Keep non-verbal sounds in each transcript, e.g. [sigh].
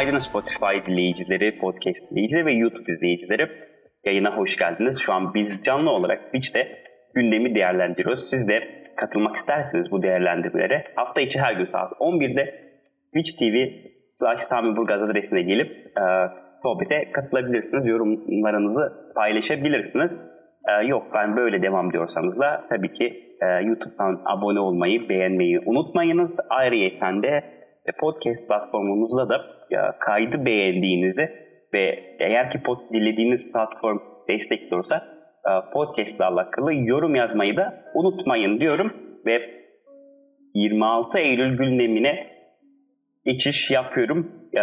Günaydın Spotify dinleyicileri, podcast dinleyicileri ve YouTube izleyicileri. Yayına hoş geldiniz. Şu an biz canlı olarak Twitch'te gündemi değerlendiriyoruz. Siz de katılmak isterseniz bu değerlendirmelere hafta içi her gün saat 11'de Twitch TV slash Sami adresine gelip e, sohbete katılabilirsiniz. Yorumlarınızı paylaşabilirsiniz. E, yok ben böyle devam diyorsanız da tabii ki e, YouTube'dan abone olmayı, beğenmeyi unutmayınız. Ayrıyeten de e, podcast platformumuzda da e, kaydı beğendiğinizi ve eğer ki pod, dilediğiniz platform destekliyorsa e, podcast alakalı yorum yazmayı da unutmayın diyorum ve 26 Eylül gündemine geçiş yapıyorum. Ee,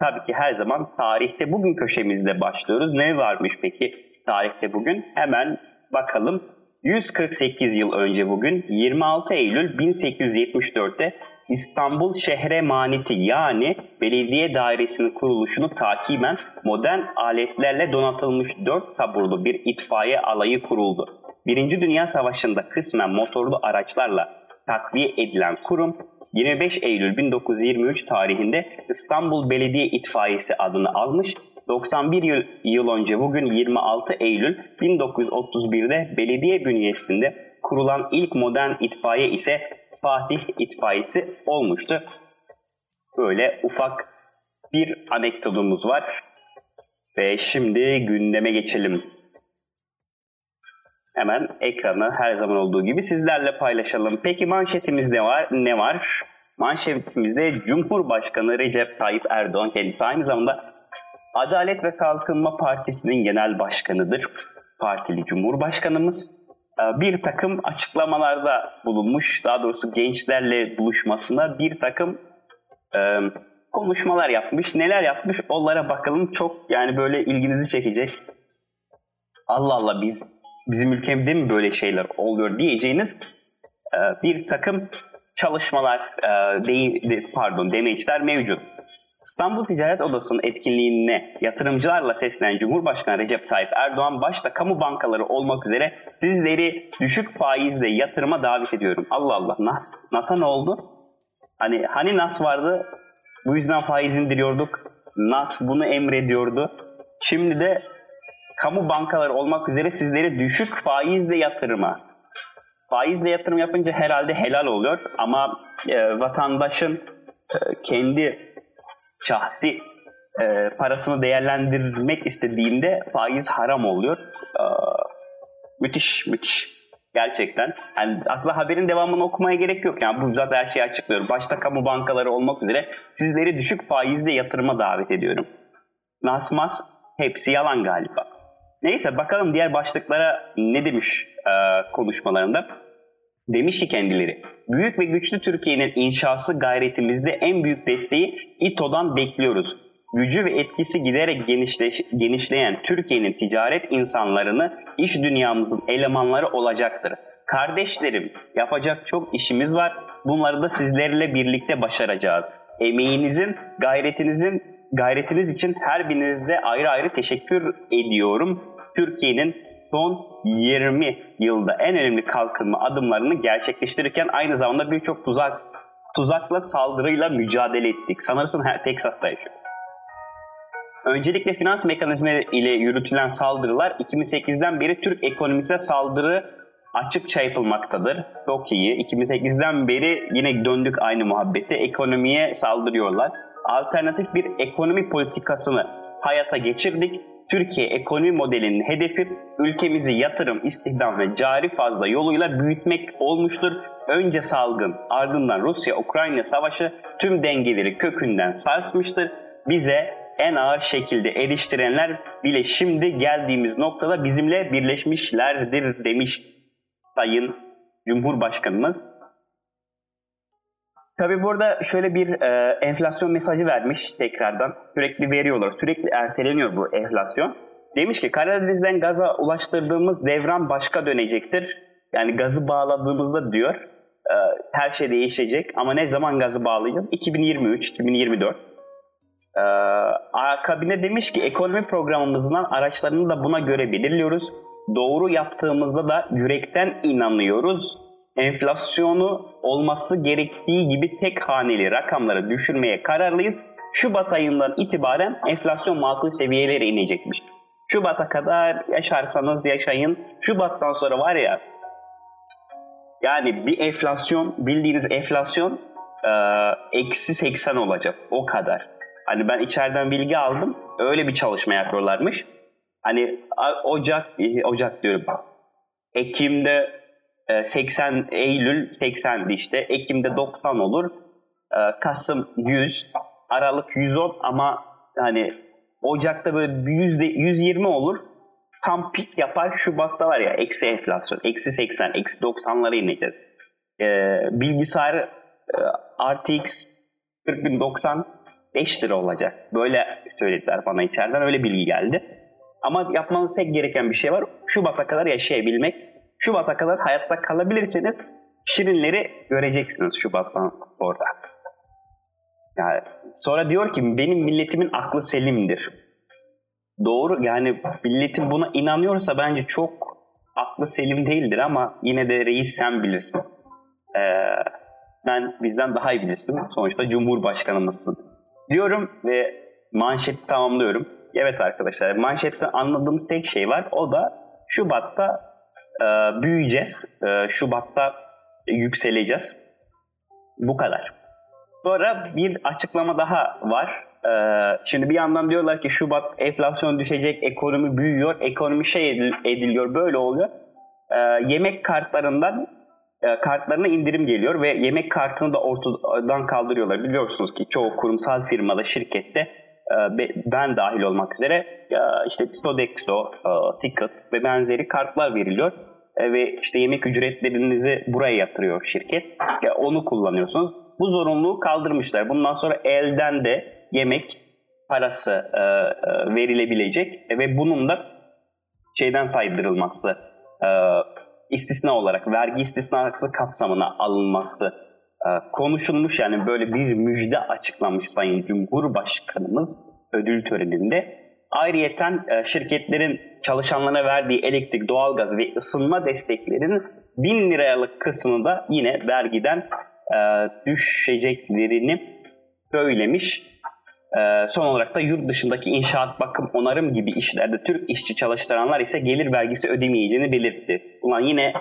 tabii ki her zaman tarihte bugün köşemizde başlıyoruz. Ne varmış peki tarihte bugün? Hemen bakalım. 148 yıl önce bugün 26 Eylül 1874'te İstanbul Şehre Maniti yani belediye dairesinin kuruluşunu takiben modern aletlerle donatılmış dört taburlu bir itfaiye alayı kuruldu. Birinci Dünya Savaşı'nda kısmen motorlu araçlarla takviye edilen kurum 25 Eylül 1923 tarihinde İstanbul Belediye İtfaiyesi adını almış 91 yıl, yıl önce bugün 26 Eylül 1931'de belediye bünyesinde kurulan ilk modern itfaiye ise Fatih itfaiyesi olmuştu. Böyle ufak bir anekdotumuz var. Ve şimdi gündeme geçelim. Hemen ekranı her zaman olduğu gibi sizlerle paylaşalım. Peki manşetimiz ne var? Ne var? Manşetimizde Cumhurbaşkanı Recep Tayyip Erdoğan kendisi aynı zamanda Adalet ve Kalkınma Partisi'nin genel başkanıdır. Partili Cumhurbaşkanımız bir takım açıklamalarda bulunmuş. Daha doğrusu gençlerle buluşmasında bir takım e, konuşmalar yapmış. Neler yapmış onlara bakalım. Çok yani böyle ilginizi çekecek. Allah Allah biz bizim ülkemde mi böyle şeyler oluyor diyeceğiniz e, bir takım çalışmalar, e, de, pardon demeçler mevcut. İstanbul Ticaret Odası'nın etkinliğine yatırımcılarla seslenen Cumhurbaşkanı Recep Tayyip Erdoğan başta kamu bankaları olmak üzere sizleri düşük faizle yatırıma davet ediyorum. Allah Allah NAS, NAS'a ne oldu? Hani hani NAS vardı bu yüzden faiz indiriyorduk. NAS bunu emrediyordu. Şimdi de kamu bankaları olmak üzere sizleri düşük faizle yatırıma. Faizle yatırım yapınca herhalde helal oluyor ama e, vatandaşın e, kendi şahsi e, parasını değerlendirmek istediğinde faiz haram oluyor. E, müthiş, müthiş. Gerçekten. Yani aslında haberin devamını okumaya gerek yok. Yani bu zaten her şeyi açıklıyor. Başta kamu bankaları olmak üzere sizleri düşük faizle yatırıma davet ediyorum. Nasmas hepsi yalan galiba. Neyse bakalım diğer başlıklara ne demiş e, konuşmalarında. Demiş ki kendileri, büyük ve güçlü Türkiye'nin inşası gayretimizde en büyük desteği İTO'dan bekliyoruz. Gücü ve etkisi giderek genişle, genişleyen Türkiye'nin ticaret insanlarını iş dünyamızın elemanları olacaktır. Kardeşlerim, yapacak çok işimiz var. Bunları da sizlerle birlikte başaracağız. Emeğinizin, gayretinizin, gayretiniz için her birinize ayrı ayrı teşekkür ediyorum. Türkiye'nin son 20 yılda en önemli kalkınma adımlarını gerçekleştirirken aynı zamanda birçok tuzak tuzakla saldırıyla mücadele ettik. Sanırsın Texas'ta yaşıyor. Öncelikle finans mekanizmaları ile yürütülen saldırılar 2008'den beri Türk ekonomisine saldırı açıkça yapılmaktadır. Çok iyi. 2008'den beri yine döndük aynı muhabbete. Ekonomiye saldırıyorlar. Alternatif bir ekonomi politikasını hayata geçirdik Türkiye ekonomi modelinin hedefi ülkemizi yatırım, istihdam ve cari fazla yoluyla büyütmek olmuştur. Önce salgın, ardından Rusya-Ukrayna savaşı tüm dengeleri kökünden sarsmıştır. Bize en ağır şekilde eriştirenler bile şimdi geldiğimiz noktada bizimle birleşmişlerdir demiş Sayın Cumhurbaşkanımız. Tabi burada şöyle bir e, enflasyon mesajı vermiş tekrardan. Sürekli veriyorlar. Sürekli erteleniyor bu enflasyon. Demiş ki Karadeniz'den gaza ulaştırdığımız devran başka dönecektir. Yani gazı bağladığımızda diyor e, her şey değişecek. Ama ne zaman gazı bağlayacağız? 2023, 2024. Ee, akabine demiş ki ekonomi programımızdan araçlarını da buna göre belirliyoruz. Doğru yaptığımızda da yürekten inanıyoruz enflasyonu olması gerektiği gibi tek haneli rakamlara düşürmeye kararlıyız. Şubat ayından itibaren enflasyon makul seviyelere inecekmiş. Şubat'a kadar yaşarsanız yaşayın. Şubat'tan sonra var ya yani bir enflasyon bildiğiniz enflasyon e, eksi 80 olacak o kadar. Hani ben içeriden bilgi aldım öyle bir çalışma yapıyorlarmış. Hani Ocak Ocak diyorum Ekim'de 80 e, Eylül 80'di işte. Ekim'de 90 olur. E, Kasım 100, Aralık 110 ama hani Ocak'ta böyle yüzde 120 olur. Tam pik yapar. Şubat'ta var ya eksi enflasyon. Eksi 80, eksi 90'lara inecek. Ee, bilgisayar RTX 4090 5 lira olacak. Böyle söylediler bana içeriden. Öyle bilgi geldi. Ama yapmanız tek gereken bir şey var. Şubat'a kadar yaşayabilmek. Şubat'a kadar hayatta kalabilirseniz şirinleri göreceksiniz Şubat'tan sonra. Yani sonra diyor ki benim milletimin aklı selimdir. Doğru yani milletim buna inanıyorsa bence çok aklı selim değildir ama yine de reis sen bilirsin. Ee, ben bizden daha iyi bilirsin. Sonuçta Cumhurbaşkanımızsın. Diyorum ve manşeti tamamlıyorum. Evet arkadaşlar manşette anladığımız tek şey var. O da Şubat'ta e, büyüyeceğiz. E, Şubat'ta yükseleceğiz. Bu kadar. Sonra bir açıklama daha var. Ee, şimdi bir yandan diyorlar ki Şubat enflasyon düşecek, ekonomi büyüyor, ekonomi şey ediliyor, böyle oluyor. Ee, yemek kartlarından e, kartlarına indirim geliyor ve yemek kartını da ortadan kaldırıyorlar. Biliyorsunuz ki çoğu kurumsal firmada, şirkette e, ben dahil olmak üzere işte Sodexo, e, Ticket ve benzeri kartlar veriliyor ve işte yemek ücretlerinizi buraya yatırıyor şirket. Onu kullanıyorsunuz bu zorunluluğu kaldırmışlar. Bundan sonra elden de yemek parası e, e, verilebilecek ve bunun da şeyden saydırılması, e, istisna olarak vergi istisnası kapsamına alınması e, konuşulmuş. Yani böyle bir müjde açıklamış Sayın Cumhurbaşkanımız ödül töreninde. Ayrıyeten e, şirketlerin çalışanlarına verdiği elektrik, doğalgaz ve ısınma desteklerinin 1000 liralık kısmını da yine vergiden e, düşeceklerini söylemiş. E, son olarak da yurt dışındaki inşaat, bakım, onarım gibi işlerde Türk işçi çalıştıranlar ise gelir vergisi ödemeyeceğini belirtti. Ulan yine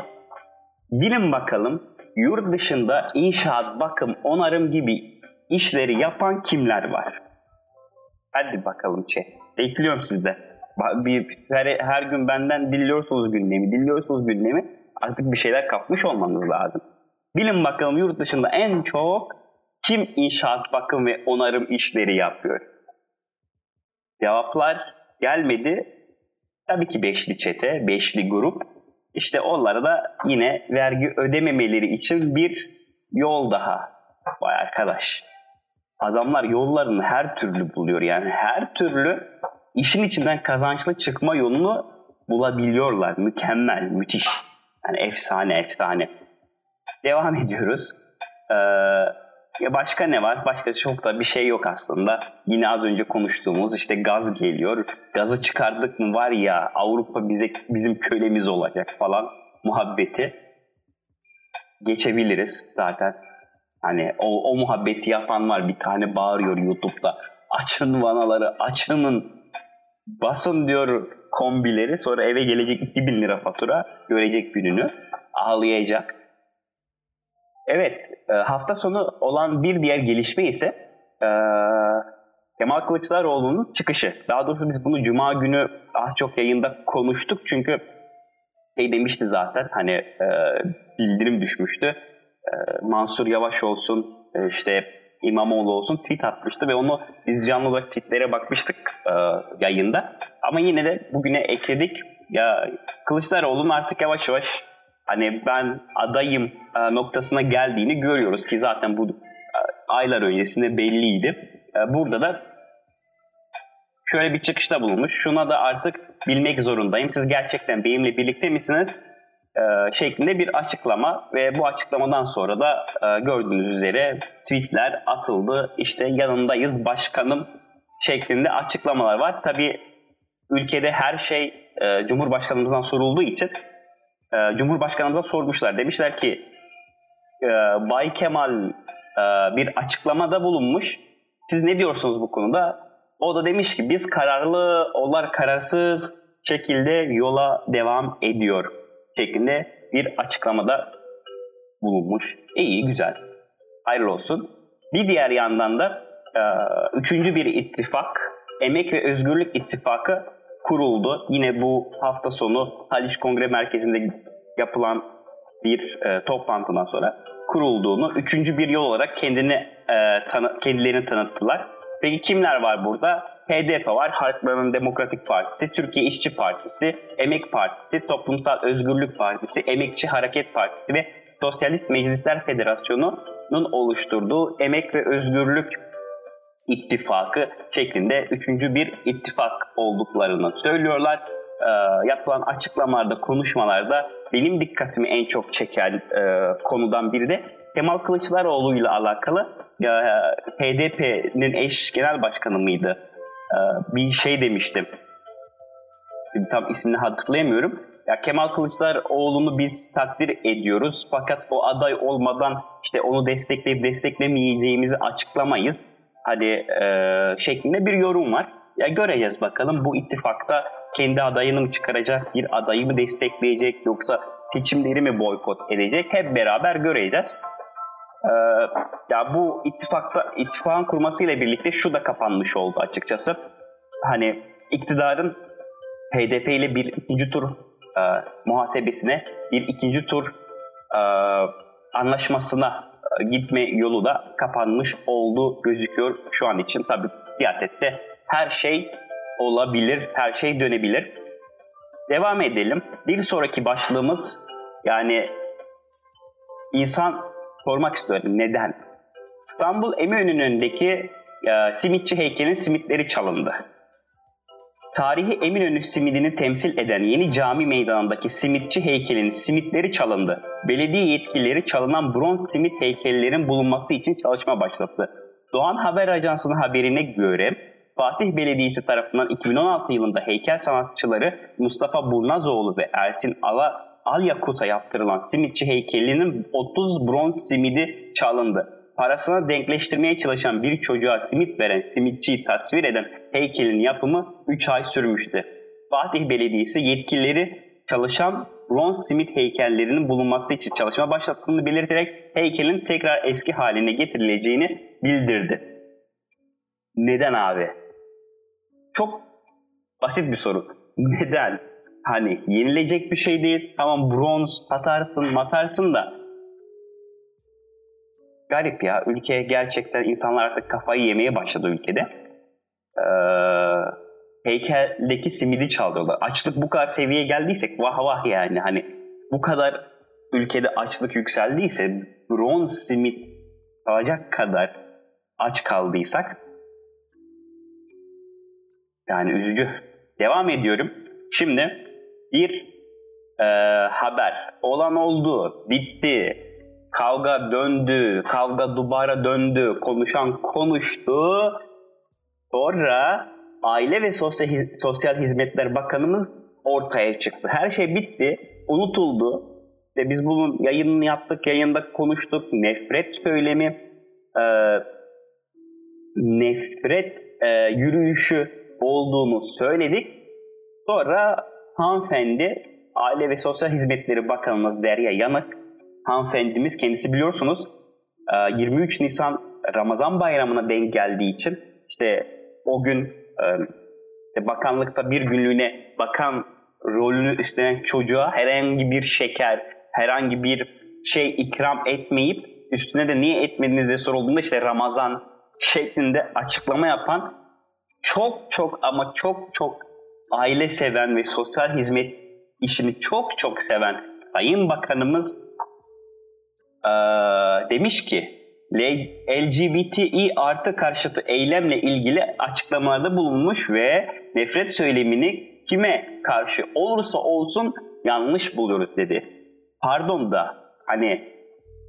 bilin bakalım yurt dışında inşaat, bakım, onarım gibi işleri yapan kimler var? Hadi bakalım çe. Bekliyorum sizde. Bir, her, her gün benden dinliyorsunuz gündemi, dinliyorsunuz gündemi. Artık bir şeyler kapmış olmanız lazım. Bilin bakalım yurt dışında en çok kim inşaat bakım ve onarım işleri yapıyor? Cevaplar gelmedi. Tabii ki beşli çete, beşli grup. İşte onlara da yine vergi ödememeleri için bir yol daha. Vay arkadaş. Adamlar yollarını her türlü buluyor yani her türlü işin içinden kazançlı çıkma yolunu bulabiliyorlar. Mükemmel, müthiş. Yani efsane, efsane. Devam ediyoruz. Ee, ya başka ne var? Başka çok da bir şey yok aslında. Yine az önce konuştuğumuz işte gaz geliyor. Gazı çıkardık mı var ya Avrupa bize bizim kölemiz olacak falan muhabbeti geçebiliriz zaten. Hani o, o muhabbeti yapan var bir tane bağırıyor YouTube'da. Açın vanaları, açının basın diyor kombileri sonra eve gelecek 2000 lira fatura görecek gününü ağlayacak. Evet, e, hafta sonu olan bir diğer gelişme ise e, Kemal Kılıçdaroğlu'nun çıkışı. Daha doğrusu biz bunu Cuma günü az çok yayında konuştuk çünkü şey demişti zaten hani e, bildirim düşmüştü. E, Mansur Yavaş olsun, işte İmamoğlu olsun tweet atmıştı ve onu biz canlı olarak tweetlere bakmıştık e, yayında. Ama yine de bugüne ekledik. Ya Kılıçdaroğlu'nun artık yavaş yavaş hani ben adayım e, noktasına geldiğini görüyoruz ki zaten bu e, aylar öncesinde belliydi. E, burada da şöyle bir çıkışta bulunmuş. Şuna da artık bilmek zorundayım. Siz gerçekten benimle birlikte misiniz? Şeklinde bir açıklama ve bu açıklamadan sonra da gördüğünüz üzere tweetler atıldı. İşte yanındayız başkanım şeklinde açıklamalar var. Tabii ülkede her şey Cumhurbaşkanımızdan sorulduğu için e, Cumhurbaşkanımıza sormuşlar. Demişler ki e, Bay Kemal e, bir açıklamada bulunmuş. Siz ne diyorsunuz bu konuda? O da demiş ki biz kararlı, onlar kararsız şekilde yola devam ediyor şeklinde bir açıklamada bulunmuş. İyi, güzel. Hayırlı olsun. Bir diğer yandan da e, üçüncü bir ittifak, Emek ve Özgürlük İttifakı kuruldu. Yine bu hafta sonu Haliç Kongre Merkezi'nde yapılan bir e, toplantıdan sonra kurulduğunu, üçüncü bir yol olarak kendini e, tanı, kendilerini tanıttılar. Peki kimler var burada? HDP var, Halkların Demokratik Partisi, Türkiye İşçi Partisi, Emek Partisi, Toplumsal Özgürlük Partisi, Emekçi Hareket Partisi ve Sosyalist Meclisler Federasyonu'nun oluşturduğu Emek ve Özgürlük İttifakı şeklinde üçüncü bir ittifak olduklarını söylüyorlar. E, yapılan açıklamalarda, konuşmalarda benim dikkatimi en çok çeken e, konudan biri de Kemal Kılıçdaroğlu ile alakalı e, HDP'nin eş genel başkanı mıydı? E, bir şey demiştim. Tam ismini hatırlayamıyorum. Ya Kemal Kılıçdaroğlu'nu biz takdir ediyoruz fakat o aday olmadan işte onu destekleyip desteklemeyeceğimizi açıklamayız. Hadi e, şeklinde bir yorum var. Ya göreceğiz bakalım bu ittifakta kendi adayını mı çıkaracak, bir adayı mı destekleyecek yoksa seçimleri mi boykot edecek hep beraber göreceğiz. Ee, ya bu ittifakta ittifakın kurmasıyla birlikte şu da kapanmış oldu açıkçası. Hani iktidarın HDP ile bir ikinci tur e, muhasebesine, bir ikinci tur e, anlaşmasına e, gitme yolu da kapanmış oldu gözüküyor şu an için. Tabii siyasette her şey olabilir, her şey dönebilir. Devam edelim. Bir sonraki başlığımız yani insan sormak istiyorum neden? İstanbul Eminönü'ndeki e, simitçi heykelin simitleri çalındı. Tarihi Eminönü simidini temsil eden yeni cami meydanındaki simitçi heykelin simitleri çalındı. Belediye yetkilileri çalınan bronz simit heykellerin bulunması için çalışma başlattı. Doğan Haber Ajansı'nın haberine göre Fatih Belediyesi tarafından 2016 yılında heykel sanatçıları Mustafa Burnazoğlu ve Ersin Ala Alyakut'a yaptırılan simitçi heykelinin 30 bronz simidi çalındı. Parasına denkleştirmeye çalışan bir çocuğa simit veren simitçiyi tasvir eden heykelin yapımı 3 ay sürmüştü. Fatih Belediyesi yetkilileri çalışan bronz simit heykellerinin bulunması için çalışma başlattığını belirterek heykelin tekrar eski haline getirileceğini bildirdi. Neden abi? Çok basit bir soru. Neden? Hani yenilecek bir şey değil. Tamam bronz atarsın matarsın da garip ya. Ülke gerçekten insanlar artık kafayı yemeye başladı ülkede. Ee, heykeldeki simidi çaldırıyorlar. Açlık bu kadar seviyeye geldiysek vah vah yani. Hani bu kadar ülkede açlık yükseldiyse bronz simit alacak kadar aç kaldıysak yani üzücü. Devam ediyorum. Şimdi bir e, haber. Olan oldu. Bitti. Kavga döndü. Kavga dubara döndü. Konuşan konuştu. Sonra Aile ve Sosyal, Sosyal Hizmetler Bakanımız ortaya çıktı. Her şey bitti. Unutuldu. Ve biz bunun yayınını yaptık. Yayında konuştuk. Nefret söylemi e, nefret e, yürüyüşü olduğunu söyledik. Sonra hanımefendi Aile ve Sosyal Hizmetleri Bakanımız Derya Yanık. Hanımefendimiz kendisi biliyorsunuz 23 Nisan Ramazan bayramına denk geldiği için işte o gün bakanlıkta bir günlüğüne bakan rolünü üstlenen çocuğa herhangi bir şeker, herhangi bir şey ikram etmeyip üstüne de niye etmediniz diye sorulduğunda işte Ramazan şeklinde açıklama yapan çok çok ama çok çok aile seven ve sosyal hizmet işini çok çok seven Sayın Bakanımız ee, demiş ki LGBTİ artı karşıtı eylemle ilgili açıklamalarda bulunmuş ve nefret söylemini kime karşı olursa olsun yanlış buluyoruz dedi. Pardon da hani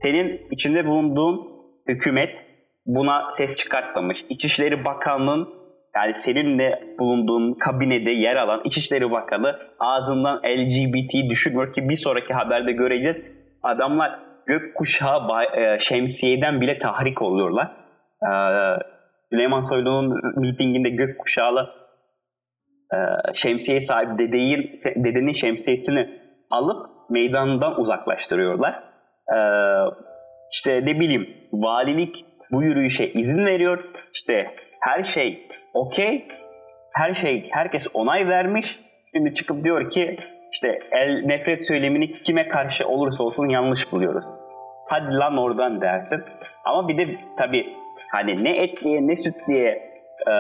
senin içinde bulunduğun hükümet buna ses çıkartmamış. İçişleri Bakanlığı'nın yani seninle bulunduğun kabinede yer alan İçişleri Bakanı ağzından LGBT düşünmüyor ki bir sonraki haberde göreceğiz. Adamlar gökkuşağı e, şemsiyeden bile tahrik oluyorlar. E, Süleyman Soylu'nun mitinginde gökkuşağlı e, şemsiye sahibi dedeyi, dedenin şemsiyesini alıp meydandan uzaklaştırıyorlar. İşte ne bileyim valilik bu yürüyüşe izin veriyor. İşte her şey okey. Her şey herkes onay vermiş. Şimdi çıkıp diyor ki işte el nefret söylemini kime karşı olursa olsun yanlış buluyoruz. Hadi lan oradan dersin. Ama bir de tabii hani ne etliye ne sütliye e,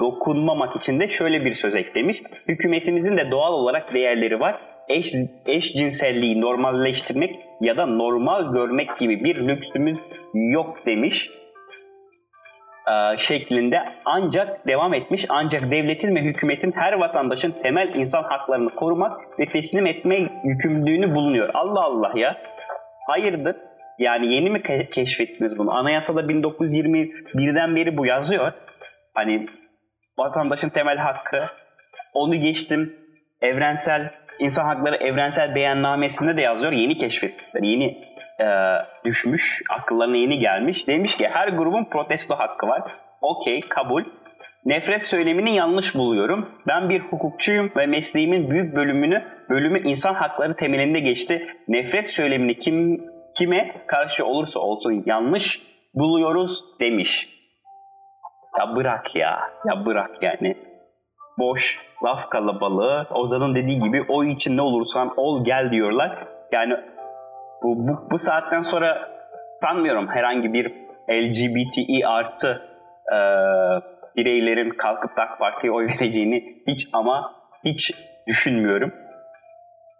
dokunmamak için de şöyle bir söz eklemiş. Hükümetimizin de doğal olarak değerleri var. Eş, eşcinselliği normalleştirmek ya da normal görmek gibi bir lüksümüz yok demiş e, şeklinde ancak devam etmiş. Ancak devletin ve hükümetin her vatandaşın temel insan haklarını korumak ve teslim etme yükümlülüğünü bulunuyor. Allah Allah ya. Hayırdır? Yani yeni mi keşfettiniz bunu? Anayasada 1921'den beri bu yazıyor. Hani vatandaşın temel hakkı. Onu geçtim. Evrensel insan hakları evrensel beyannamesinde de yazıyor. Yeni keşfettikleri, yeni e, düşmüş, akıllarına yeni gelmiş. Demiş ki her grubun protesto hakkı var. Okey, kabul. Nefret söylemini yanlış buluyorum. Ben bir hukukçuyum ve mesleğimin büyük bölümünü bölümü insan hakları temelinde geçti. Nefret söylemini kim kime karşı olursa olsun yanlış buluyoruz demiş. Ya bırak ya. Ya bırak yani. Boş, laf kalabalığı. Ozan'ın dediği gibi o için ne olursan ol gel diyorlar. Yani bu, bu, bu saatten sonra sanmıyorum herhangi bir LGBTİ artı e, bireylerin kalkıp da AK Parti'ye oy vereceğini hiç ama hiç düşünmüyorum.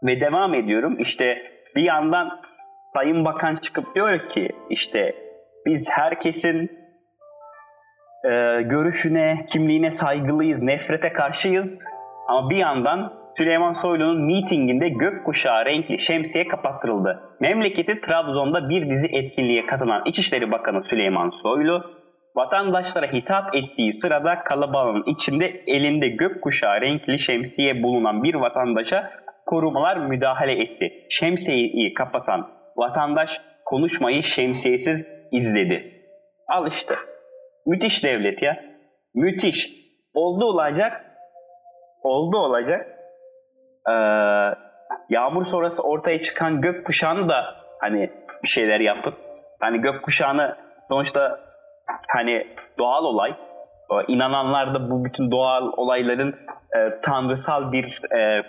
Ve devam ediyorum. İşte bir yandan Sayın Bakan çıkıp diyor ki işte biz herkesin e, görüşüne, kimliğine saygılıyız, nefrete karşıyız. Ama bir yandan Süleyman Soylu'nun mitinginde gökkuşağı renkli şemsiye kapattırıldı. Memleketi Trabzon'da bir dizi etkinliğe katılan İçişleri Bakanı Süleyman Soylu, vatandaşlara hitap ettiği sırada kalabalığın içinde elinde gökkuşağı renkli şemsiye bulunan bir vatandaşa korumalar müdahale etti. Şemsiyeyi kapatan vatandaş konuşmayı şemsiyesiz izledi. Al işte. Müthiş devlet ya. Müthiş. Oldu olacak. Oldu olacak. Ee, yağmur sonrası ortaya çıkan gökkuşağını da hani bir şeyler yapıp hani gökkuşağını sonuçta hani doğal olay inananlar da bu bütün doğal olayların e, tanrısal bir e,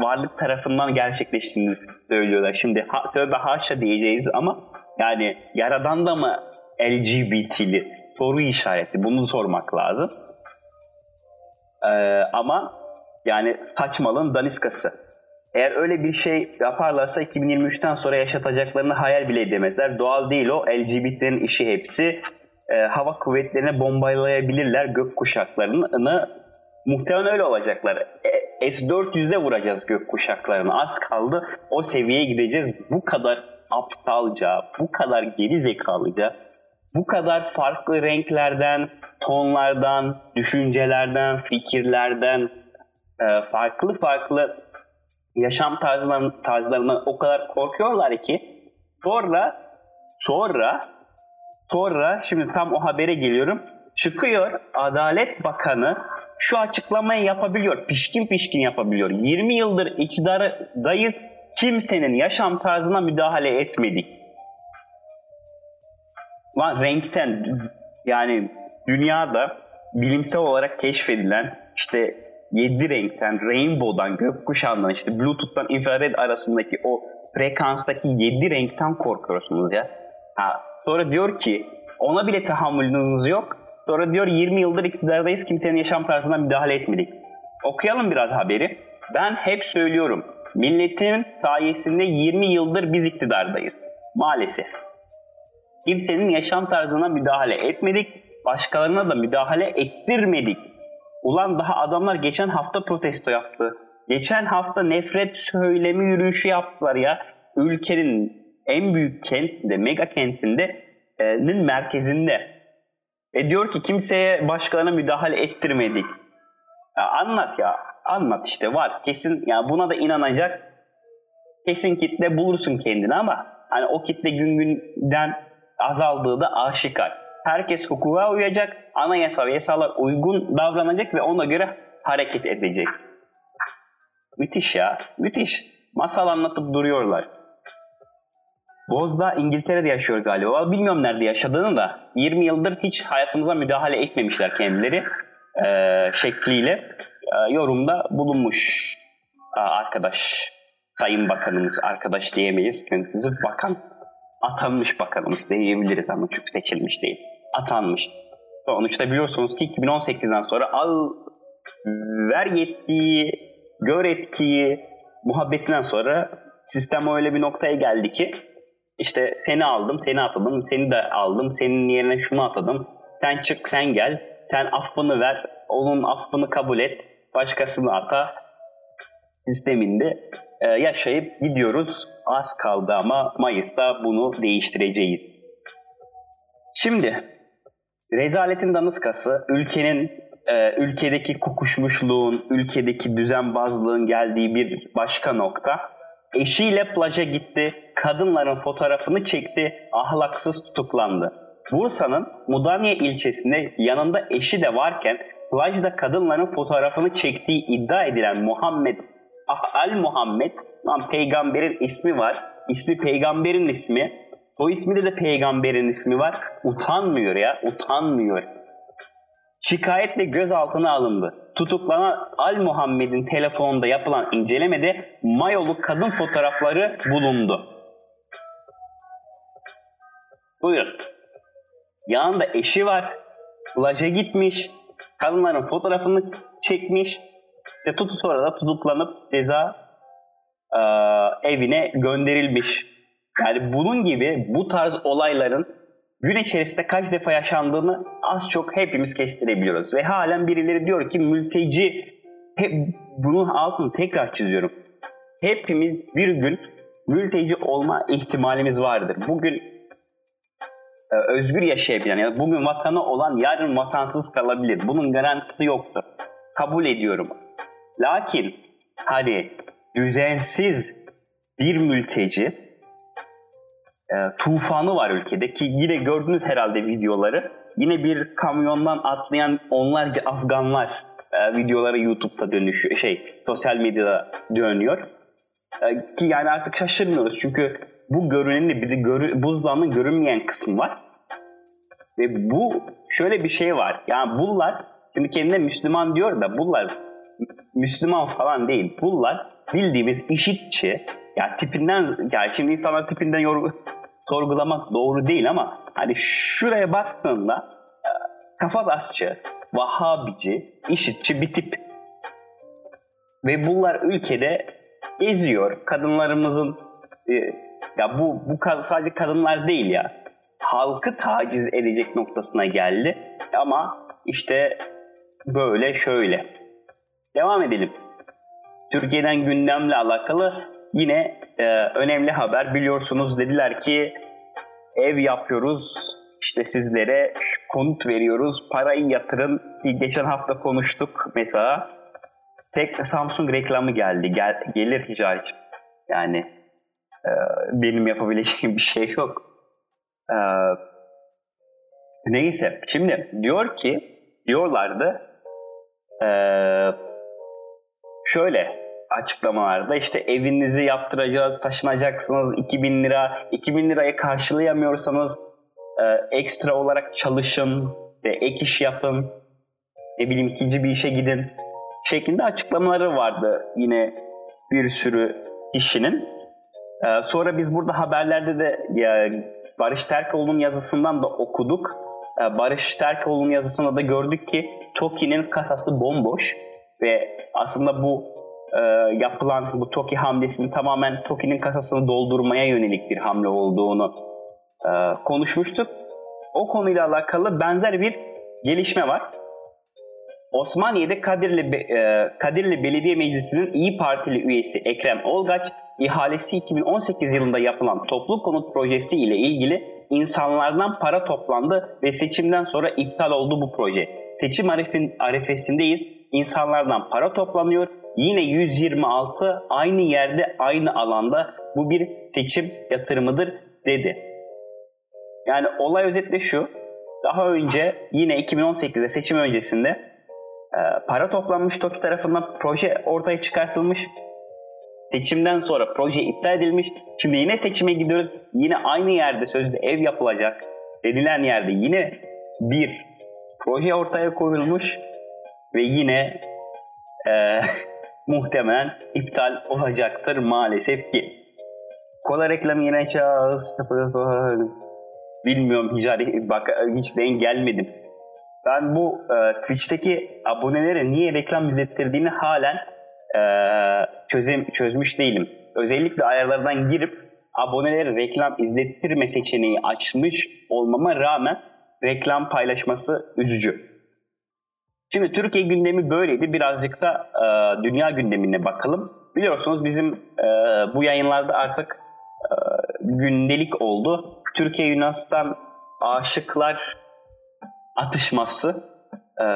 varlık tarafından gerçekleştiğini söylüyorlar. Şimdi ha, tövbe haşa diyeceğiz ama yani yaradan da mı LGBT'li soru işareti bunu sormak lazım. Ee, ama yani saçmalığın daniskası. Eğer öyle bir şey yaparlarsa 2023'ten sonra yaşatacaklarını hayal bile edemezler. Doğal değil o. LGBT'lerin işi hepsi. E, hava kuvvetlerine bombalayabilirler gök kuşaklarını. Muhtemelen öyle olacaklar. E, S-400'de vuracağız gök kuşaklarını. Az kaldı. O seviyeye gideceğiz. Bu kadar aptalca, bu kadar geri zekalıca bu kadar farklı renklerden, tonlardan, düşüncelerden, fikirlerden, e, farklı farklı yaşam tarzlarından, tarzlarından o kadar korkuyorlar ki sonra sonra sonra şimdi tam o habere geliyorum. Çıkıyor Adalet Bakanı şu açıklamayı yapabiliyor. Pişkin pişkin yapabiliyor. 20 yıldır iktidardayız. Kimsenin yaşam tarzına müdahale etmedik Lan renkten yani dünyada bilimsel olarak keşfedilen işte 7 renkten, rainbow'dan, gökkuşağından, işte bluetooth'tan infrared arasındaki o frekanstaki 7 renkten korkuyorsunuz ya. Ha, sonra diyor ki ona bile tahammülünüz yok. Sonra diyor 20 yıldır iktidardayız kimsenin yaşam tarzına müdahale etmedik. Okuyalım biraz haberi. Ben hep söylüyorum. Milletin sayesinde 20 yıldır biz iktidardayız. Maalesef. Kimsenin yaşam tarzına müdahale etmedik. Başkalarına da müdahale ettirmedik. Ulan daha adamlar geçen hafta protesto yaptı. Geçen hafta nefret söylemi yürüyüşü yaptılar ya. Ülkenin en büyük kentinde, mega kentinde nin merkezinde. E diyor ki kimseye başkalarına müdahale ettirmedik. Ya anlat ya. Anlat işte var. Kesin ya buna da inanacak kesin kitle bulursun kendini ama hani o kitle gün günden azaldığı da aşikar. herkes hukuka uyacak, anayasa ve yasalar uygun davranacak ve ona göre hareket edecek. Müthiş ya, müthiş. Masal anlatıp duruyorlar. Bozda İngiltere'de yaşıyor galiba. Bilmiyorum nerede yaşadığını da. 20 yıldır hiç hayatımıza müdahale etmemişler kendileri e, şekliyle e, yorumda bulunmuş e, arkadaş. Sayın Bakanımız, arkadaş diyemeyiz. Kendisi bakan. Atanmış bakanımız diyebiliriz ama çünkü seçilmiş değil. Atanmış. Sonuçta biliyorsunuz ki 2018'den sonra al ver yetkiyi, gör etkiyi muhabbetinden sonra sistem öyle bir noktaya geldi ki işte seni aldım, seni atadım, seni de aldım, senin yerine şunu atadım. Sen çık, sen gel, sen affını ver, onun affını kabul et, başkasını ata sisteminde e, yaşayıp gidiyoruz. Az kaldı ama Mayıs'ta bunu değiştireceğiz. Şimdi rezaletin danıskası ülkenin e, ülkedeki kokuşmuşluğun, ülkedeki düzenbazlığın geldiği bir başka nokta Eşiyle plaja gitti, kadınların fotoğrafını çekti, ahlaksız tutuklandı. Bursa'nın Mudanya ilçesinde yanında eşi de varken plajda kadınların fotoğrafını çektiği iddia edilen Muhammed Al Muhammed, lan peygamberin ismi var, ismi peygamberin ismi, o ismi de peygamberin ismi var. Utanmıyor ya, utanmıyor şikayetle gözaltına alındı. Tutuklanan Al Muhammed'in telefonunda yapılan incelemede mayolu kadın fotoğrafları bulundu. Buyurun. Yanında eşi var. Plaja gitmiş. Kadınların fotoğrafını çekmiş. Ve tutu sonra da tutuklanıp ceza e, evine gönderilmiş. Yani bunun gibi bu tarz olayların gün içerisinde kaç defa yaşandığını az çok hepimiz kestirebiliyoruz. Ve halen birileri diyor ki mülteci, hep bunun altını tekrar çiziyorum. Hepimiz bir gün mülteci olma ihtimalimiz vardır. Bugün e, özgür yaşayabilen, yani bugün vatanı olan yarın vatansız kalabilir. Bunun garantisi yoktur. Kabul ediyorum. Lakin hani düzensiz bir mülteci e, tufanı var ülkede ki yine gördünüz herhalde videoları. Yine bir kamyondan atlayan onlarca Afganlar e, videoları YouTube'da dönüşüyor, şey sosyal medyada dönüyor. E, ki yani artık şaşırmıyoruz çünkü bu görünenin bizi görü, buzdağının görünmeyen kısmı var. Ve bu şöyle bir şey var. Yani bunlar şimdi kendine Müslüman diyor da bunlar Müslüman falan değil. Bunlar bildiğimiz işitçi, ya tipinden, yani şimdi insanlar tipinden yor, sorgulamak doğru değil ama hani şuraya baktığında e, kafatasçı, Vahabici, işitçi bir tip. Ve bunlar ülkede geziyor. Kadınlarımızın e, ya bu bu sadece kadınlar değil ya. Halkı taciz edecek noktasına geldi. Ama işte böyle şöyle. Devam edelim. Türkiye'den gündemle alakalı yine e, önemli haber. Biliyorsunuz dediler ki ev yapıyoruz, işte sizlere konut veriyoruz, parayı yatırın. Geçen hafta konuştuk mesela. Tek Samsung reklamı geldi. Gel, gelir ticari. Yani e, benim yapabileceğim bir şey yok. E, neyse. Şimdi diyor ki diyorlardı e, şöyle açıklamalarda işte evinizi yaptıracağız, taşınacaksınız 2000 lira, 2000 lirayı karşılayamıyorsanız e, ekstra olarak çalışın, işte ek iş yapın, ne bileyim ikinci bir işe gidin şeklinde açıklamaları vardı yine bir sürü kişinin. E, sonra biz burada haberlerde de ya, Barış Terkoğlu'nun yazısından da okuduk. E, Barış Terkoğlu'nun yazısında da gördük ki TOKİ'nin kasası bomboş ve aslında bu e, yapılan bu TOKİ hamlesinin tamamen TOKİ'nin kasasını doldurmaya yönelik bir hamle olduğunu e, konuşmuştuk. O konuyla alakalı benzer bir gelişme var. Osmaniye'de Kadirli, e, Kadirli Belediye Meclisi'nin İyi Partili üyesi Ekrem Olgaç, ihalesi 2018 yılında yapılan toplu konut projesi ile ilgili insanlardan para toplandı ve seçimden sonra iptal oldu bu proje. Seçim arifesindeyiz, insanlardan para toplanıyor Yine 126 aynı yerde aynı alanda bu bir seçim yatırımıdır dedi. Yani olay özetle şu. daha önce yine 2018'de seçim öncesinde e, para toplanmış TOKİ tarafından proje ortaya çıkartılmış. Seçimden sonra proje iptal edilmiş. Şimdi yine seçime gidiyoruz. Yine aynı yerde sözde ev yapılacak dedilen yerde yine bir proje ortaya koyulmuş ve yine e, [laughs] muhtemelen iptal olacaktır maalesef ki. Kola reklamı yine çağız. Bilmiyorum hiç, bak, hiç denk gelmedim. Ben bu e, Twitch'teki abonelere niye reklam izlettirdiğini halen e, çözüm, çözmüş değilim. Özellikle ayarlardan girip abonelere reklam izlettirme seçeneği açmış olmama rağmen reklam paylaşması üzücü. Şimdi Türkiye gündemi böyleydi. Birazcık da e, dünya gündemine bakalım. Biliyorsunuz bizim e, bu yayınlarda artık e, gündelik oldu. Türkiye Yunanistan aşıklar atışması e,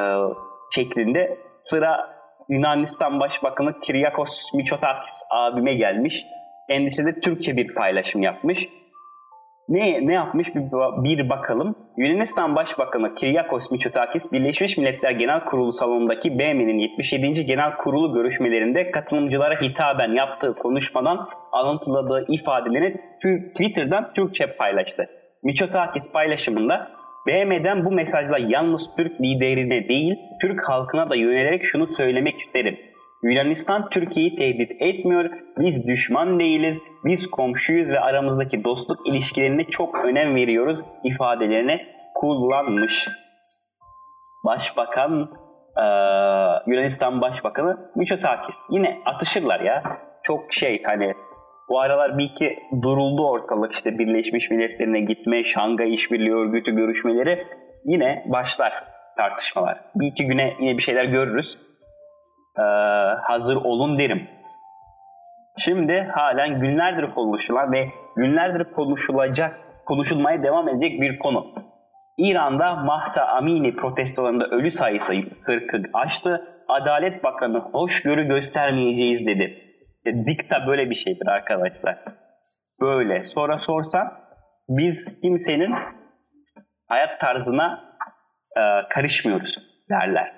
şeklinde sıra Yunanistan Başbakanı Kyriakos Mitsotakis abime gelmiş. Kendisi de Türkçe bir paylaşım yapmış. Ne, ne yapmış bir, bir bakalım. Yunanistan Başbakanı Kyriakos Mitsotakis Birleşmiş Milletler Genel Kurulu salonundaki BM'nin 77. Genel Kurulu görüşmelerinde katılımcılara hitaben yaptığı konuşmadan alıntıladığı ifadelerini Twitter'dan Türkçe paylaştı. Mitsotakis paylaşımında BM'den bu mesajla yalnız Türk liderine değil Türk halkına da yönelerek şunu söylemek isterim. Yunanistan Türkiye'yi tehdit etmiyor. Biz düşman değiliz. Biz komşuyuz ve aramızdaki dostluk ilişkilerine çok önem veriyoruz ifadelerine kullanmış. Başbakan e, Yunanistan Başbakanı Mitsotakis. Yine atışırlar ya. Çok şey hani bu aralar bir iki duruldu ortalık işte Birleşmiş Milletler'ine gitme, Şangay İşbirliği Örgütü görüşmeleri yine başlar tartışmalar. Bir iki güne yine bir şeyler görürüz e, hazır olun derim. Şimdi halen günlerdir konuşulan ve günlerdir konuşulacak, konuşulmaya devam edecek bir konu. İran'da Mahsa Amini protestolarında ölü sayısı 40'ı aştı. Adalet Bakanı hoşgörü göstermeyeceğiz dedi. E, dikta böyle bir şeydir arkadaşlar. Böyle. Sonra sorsan biz kimsenin hayat tarzına e, karışmıyoruz derler.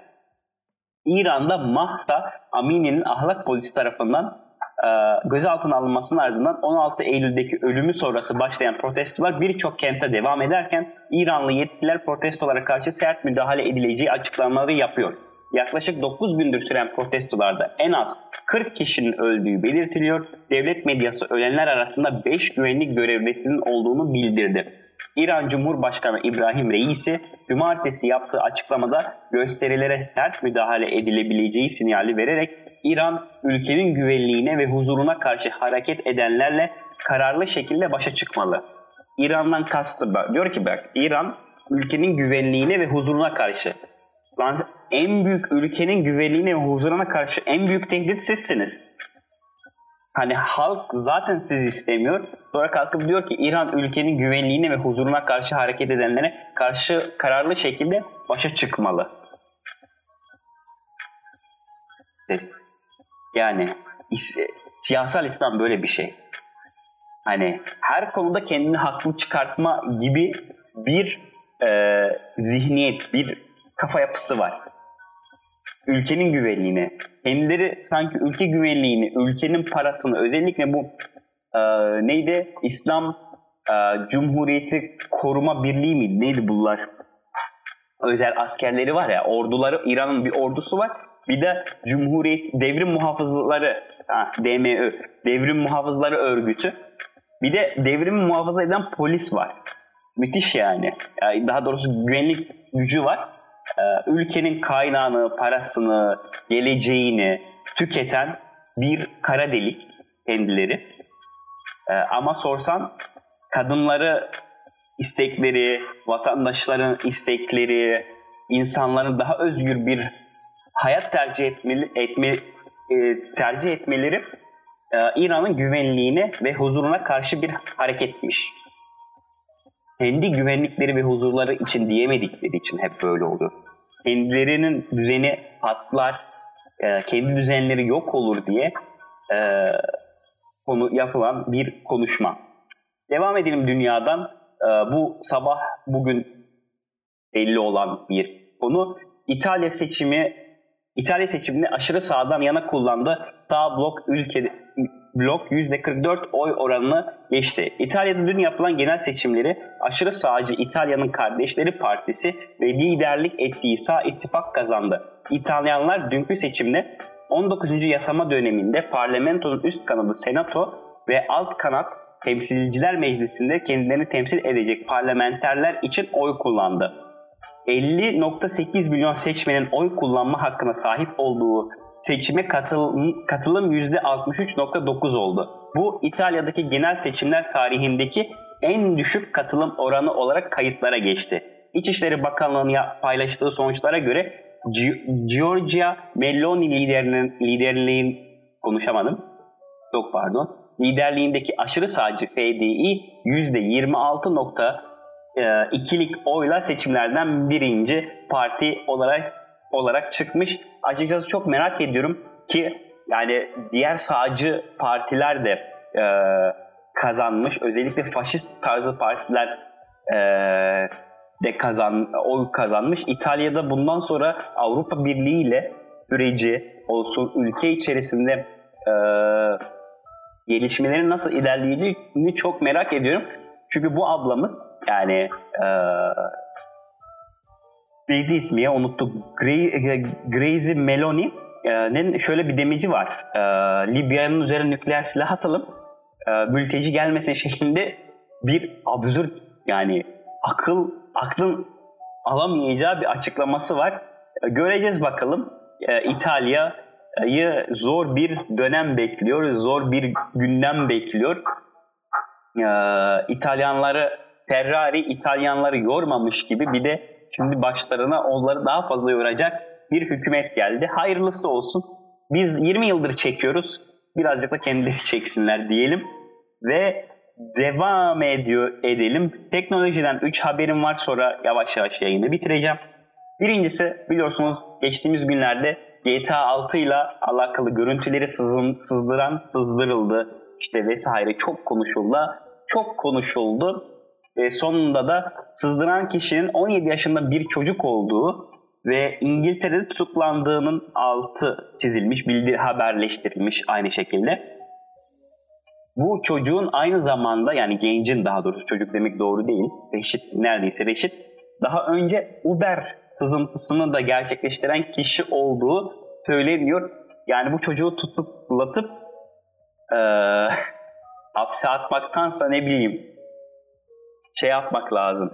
İran'da Mahsa Amini'nin ahlak polisi tarafından e, gözaltına alınmasının ardından 16 Eylül'deki ölümü sonrası başlayan protestolar birçok kente devam ederken İranlı yetkililer protestolara karşı sert müdahale edileceği açıklamaları yapıyor. Yaklaşık 9 gündür süren protestolarda en az 40 kişinin öldüğü belirtiliyor. Devlet medyası ölenler arasında 5 güvenlik görevlisinin olduğunu bildirdi. İran Cumhurbaşkanı İbrahim Reisi cumartesi yaptığı açıklamada gösterilere sert müdahale edilebileceği sinyali vererek İran ülkenin güvenliğine ve huzuruna karşı hareket edenlerle kararlı şekilde başa çıkmalı. İran'dan kastı diyor ki bak İran ülkenin güvenliğine ve huzuruna karşı. Lan en büyük ülkenin güvenliğine ve huzuruna karşı en büyük tehdit sizsiniz. Hani halk zaten sizi istemiyor. Sonra kalkıp diyor ki İran ülkenin güvenliğine ve huzuruna karşı hareket edenlere karşı kararlı şekilde başa çıkmalı. Yani siyasal İslam böyle bir şey. Hani her konuda kendini haklı çıkartma gibi bir e, zihniyet, bir kafa yapısı var ülkenin güvenliğini, kendileri sanki ülke güvenliğini, ülkenin parasını özellikle bu e, neydi? İslam e, Cumhuriyeti Koruma Birliği miydi? Neydi bunlar? Özel askerleri var ya, orduları, İran'ın bir ordusu var. Bir de Cumhuriyet Devrim Muhafızları, ha, DMÖ, Devrim Muhafızları Örgütü. Bir de devrimi muhafaza eden polis var. Müthiş yani. yani daha doğrusu güvenlik gücü var. Ee, ülkenin kaynağını, parasını, geleceğini tüketen bir kara delik kendileri. Ee, ama sorsan kadınları istekleri, vatandaşların istekleri, insanların daha özgür bir hayat tercih etmeli, etme, e, tercih etmeleri e, İran'ın güvenliğine ve huzuruna karşı bir hareketmiş kendi güvenlikleri ve huzurları için diyemedikleri için hep böyle oluyor. Kendilerinin düzeni patlar, e, kendi düzenleri yok olur diye e, konu yapılan bir konuşma. Devam edelim dünyadan. E, bu sabah bugün belli olan bir konu. İtalya seçimi İtalya seçimini aşırı sağdan yana kullandı. Sağ blok ülke blok %44 oy oranını geçti. İtalya'da dün yapılan genel seçimleri aşırı sağcı İtalya'nın Kardeşleri Partisi ve liderlik ettiği sağ ittifak kazandı. İtalyanlar dünkü seçimde 19. yasama döneminde parlamentonun üst kanadı Senato ve alt kanat Temsilciler Meclisi'nde kendilerini temsil edecek parlamenterler için oy kullandı. 50.8 milyon seçmenin oy kullanma hakkına sahip olduğu seçime katılım, katılım %63.9 oldu. Bu İtalya'daki genel seçimler tarihindeki en düşük katılım oranı olarak kayıtlara geçti. İçişleri Bakanlığı'nın paylaştığı sonuçlara göre Giorgia Meloni liderinin liderliğin konuşamadım. Yok pardon. Liderliğindeki aşırı sağcı FDI %26.2'lik oyla seçimlerden birinci parti olarak olarak çıkmış. Açıkçası çok merak ediyorum ki yani diğer sağcı partiler de e, kazanmış. Özellikle faşist tarzı partiler e, de kazan oy kazanmış. İtalya'da bundan sonra Avrupa Birliği ile süreci olsun ülke içerisinde e, gelişmelerin nasıl ilerleyeceğini çok merak ediyorum. Çünkü bu ablamız yani e, neydi ismi ya unuttuk. Grazie Meloni'nin şöyle bir demeci var. E, Libya'nın üzerine nükleer silah atalım. E, mülteci gelmesin şeklinde bir absürt yani akıl aklın alamayacağı bir açıklaması var. E, göreceğiz bakalım. E, İtalya'yı zor bir dönem bekliyor, zor bir gündem bekliyor. E, İtalyanları Ferrari İtalyanları yormamış gibi bir de şimdi başlarına onları daha fazla yoracak bir hükümet geldi. Hayırlısı olsun. Biz 20 yıldır çekiyoruz. Birazcık da kendileri çeksinler diyelim. Ve devam ediyor edelim. Teknolojiden 3 haberim var sonra yavaş yavaş yayını bitireceğim. Birincisi biliyorsunuz geçtiğimiz günlerde GTA 6 ile alakalı görüntüleri sızın, sızdıran sızdırıldı. İşte vesaire çok konuşuldu. Çok konuşuldu. Ve sonunda da sızdıran kişinin 17 yaşında bir çocuk olduğu ve İngiltere'de tutuklandığının altı çizilmiş, bildir haberleştirilmiş aynı şekilde. Bu çocuğun aynı zamanda yani gencin daha doğrusu çocuk demek doğru değil. Reşit neredeyse Reşit daha önce Uber sızıntısını da gerçekleştiren kişi olduğu söyleniyor. Yani bu çocuğu tutuklatıp ee, [laughs] hapse atmaktansa ne bileyim şey yapmak lazım.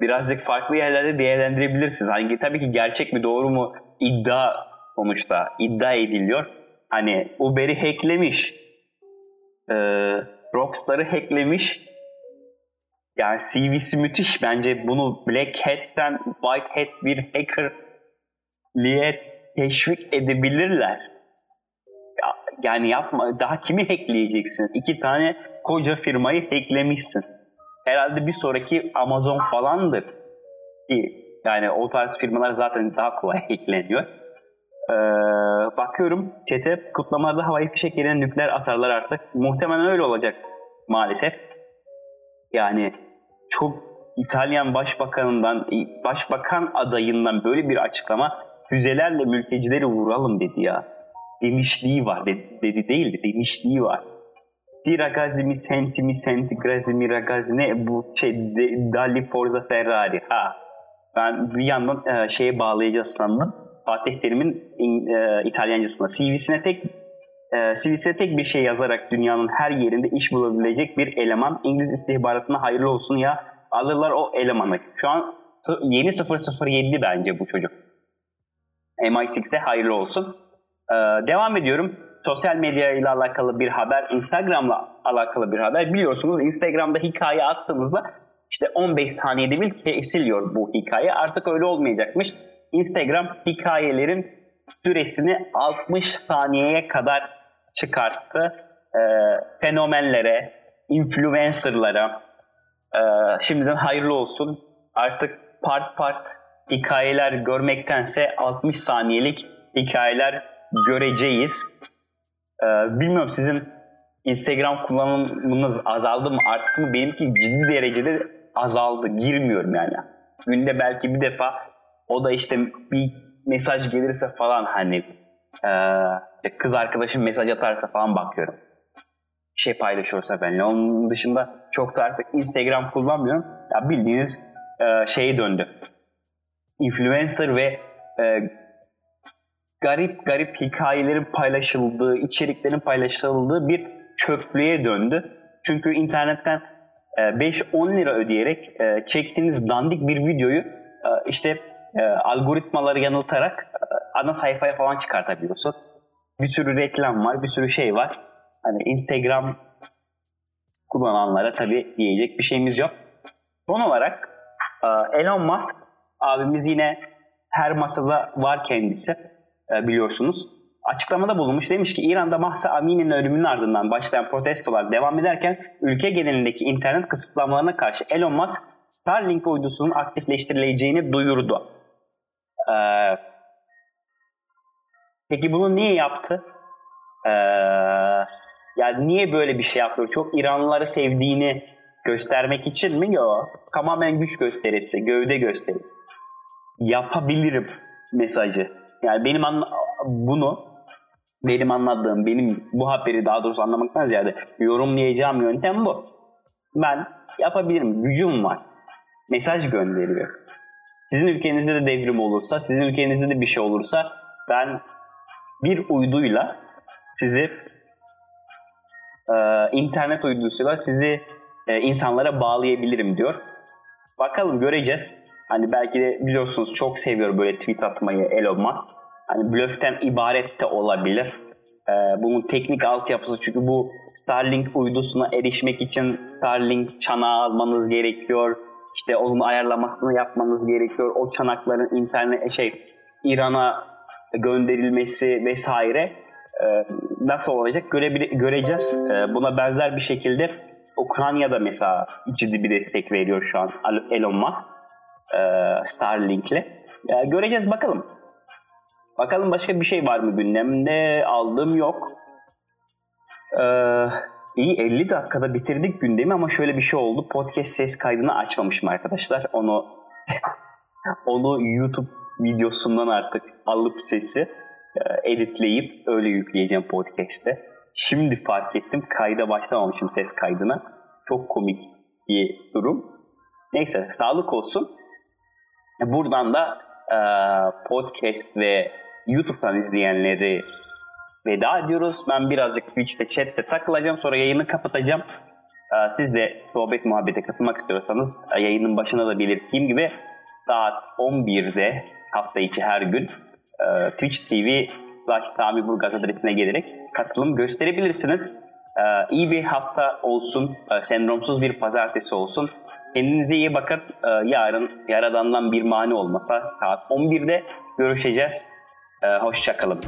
Birazcık farklı yerlerde değerlendirebilirsiniz. Hangi tabii ki gerçek mi doğru mu iddia sonuçta iddia ediliyor. Hani Uber'i hacklemiş e, Rockstar'ı hacklemiş. Yani CV'si müthiş. Bence bunu Black Hat'ten White Hat bir hacker liye teşvik edebilirler. Ya, yani yapma. Daha kimi hackleyeceksin? İki tane koca firmayı hacklemişsin. Herhalde bir sonraki Amazon falandır. Yani o tarz firmalar zaten daha kolay [laughs] hackleniyor. Ee, bakıyorum çete kutlamalarda havai fişek yerine nükleer atarlar artık. Muhtemelen öyle olacak maalesef. Yani çok İtalyan başbakanından, başbakan adayından böyle bir açıklama füzelerle mültecileri vuralım dedi ya. Demişliği var dedi, dedi değil de demişliği var. Di ragazzi mi senti mi senti grazi mi ragazzi ne bu şey de, Dali Forza Ferrari ha. Ben bir yandan e, şeye bağlayacağız sandım Fatih Terim'in e, İtalyancasına CV'sine tek e, CV'sine tek bir şey yazarak dünyanın her yerinde iş bulabilecek bir eleman İngiliz istihbaratına hayırlı olsun ya alırlar o elemanı. Şu an yeni 007 bence bu çocuk. MI6'e hayırlı olsun. Ee, devam ediyorum. Sosyal medya ile alakalı bir haber, Instagram'la alakalı bir haber. Biliyorsunuz Instagram'da hikaye attığımızda işte 15 saniyede bir kesiliyor bu hikaye. Artık öyle olmayacakmış. Instagram hikayelerin süresini 60 saniyeye kadar çıkarttı. E, fenomenlere, influencerlara e, şimdiden hayırlı olsun. Artık part part hikayeler görmektense 60 saniyelik hikayeler göreceğiz. E, bilmiyorum sizin Instagram kullanımınız azaldı mı arttı mı? Benimki ciddi derecede azaldı. Girmiyorum yani. günde belki bir defa o da işte bir mesaj gelirse falan hani e, kız arkadaşım mesaj atarsa falan bakıyorum. Bir şey paylaşıyorsa benimle. Onun dışında çok da artık Instagram kullanmıyorum. Ya bildiğiniz e, şeye döndü. Influencer ve e, garip garip hikayelerin paylaşıldığı, içeriklerin paylaşıldığı bir çöplüğe döndü. Çünkü internetten 5-10 e, lira ödeyerek e, çektiğiniz dandik bir videoyu e, işte algoritmaları yanıltarak ana sayfaya falan çıkartabiliyorsun. Bir sürü reklam var, bir sürü şey var. Hani Instagram kullananlara tabii diyecek bir şeyimiz yok. Son olarak Elon Musk abimiz yine her masada var kendisi biliyorsunuz açıklamada bulunmuş. Demiş ki İran'da Mahsa Amini'nin ölümünün ardından başlayan protestolar devam ederken ülke genelindeki internet kısıtlamalarına karşı Elon Musk Starlink uydusunun aktifleştirileceğini duyurdu. Ee, peki bunu niye yaptı? Ee, yani niye böyle bir şey yapıyor? Çok İranlıları sevdiğini göstermek için mi? Yok. Tamamen güç gösterisi, gövde gösterisi. Yapabilirim mesajı. Yani benim anla bunu benim anladığım, benim bu haberi daha doğrusu anlamaktan ziyade yorumlayacağım yöntem bu. Ben yapabilirim, gücüm var. Mesaj gönderiyor. Sizin ülkenizde de devrim olursa, sizin ülkenizde de bir şey olursa ben bir uyduyla sizi e, internet uydusuyla sizi e, insanlara bağlayabilirim diyor. Bakalım göreceğiz. Hani belki de biliyorsunuz çok seviyor böyle tweet atmayı Elon Musk hani blöften ibaret de olabilir. Ee, bunun teknik altyapısı çünkü bu Starlink uydusuna erişmek için Starlink çanağı almanız gerekiyor. İşte onun ayarlamasını yapmanız gerekiyor. O çanakların internet şey İran'a gönderilmesi vesaire ee, nasıl olacak göre, göreceğiz. Ee, buna benzer bir şekilde Ukrayna'da mesela ciddi bir destek veriyor şu an Elon Musk e, Starlink'le. Ee, göreceğiz bakalım. Bakalım başka bir şey var mı gündemde? Aldığım yok. Ee, iyi 50 dakikada bitirdik gündemi ama şöyle bir şey oldu. Podcast ses kaydını açmamışım arkadaşlar. Onu [laughs] onu YouTube videosundan artık alıp sesi e, editleyip öyle yükleyeceğim podcast'te. Şimdi fark ettim kayda başlamamışım ses kaydına. Çok komik bir durum. Neyse sağlık olsun. Buradan da e, podcast ve YouTube'dan izleyenleri veda ediyoruz. Ben birazcık Twitch'te, chat'te takılacağım. Sonra yayını kapatacağım. Ee, siz de sohbet muhabbete katılmak istiyorsanız e, yayının başına da belirttiğim gibi saat 11'de hafta içi her gün e, Twitch TV slash Sami Burgaz adresine gelerek katılım gösterebilirsiniz. Ee, iyi bir hafta olsun, e, sendromsuz bir pazartesi olsun. Kendinize iyi bakın. Yarın Yaradan'dan bir mani olmasa saat 11'de görüşeceğiz. Ee, hoşçakalın.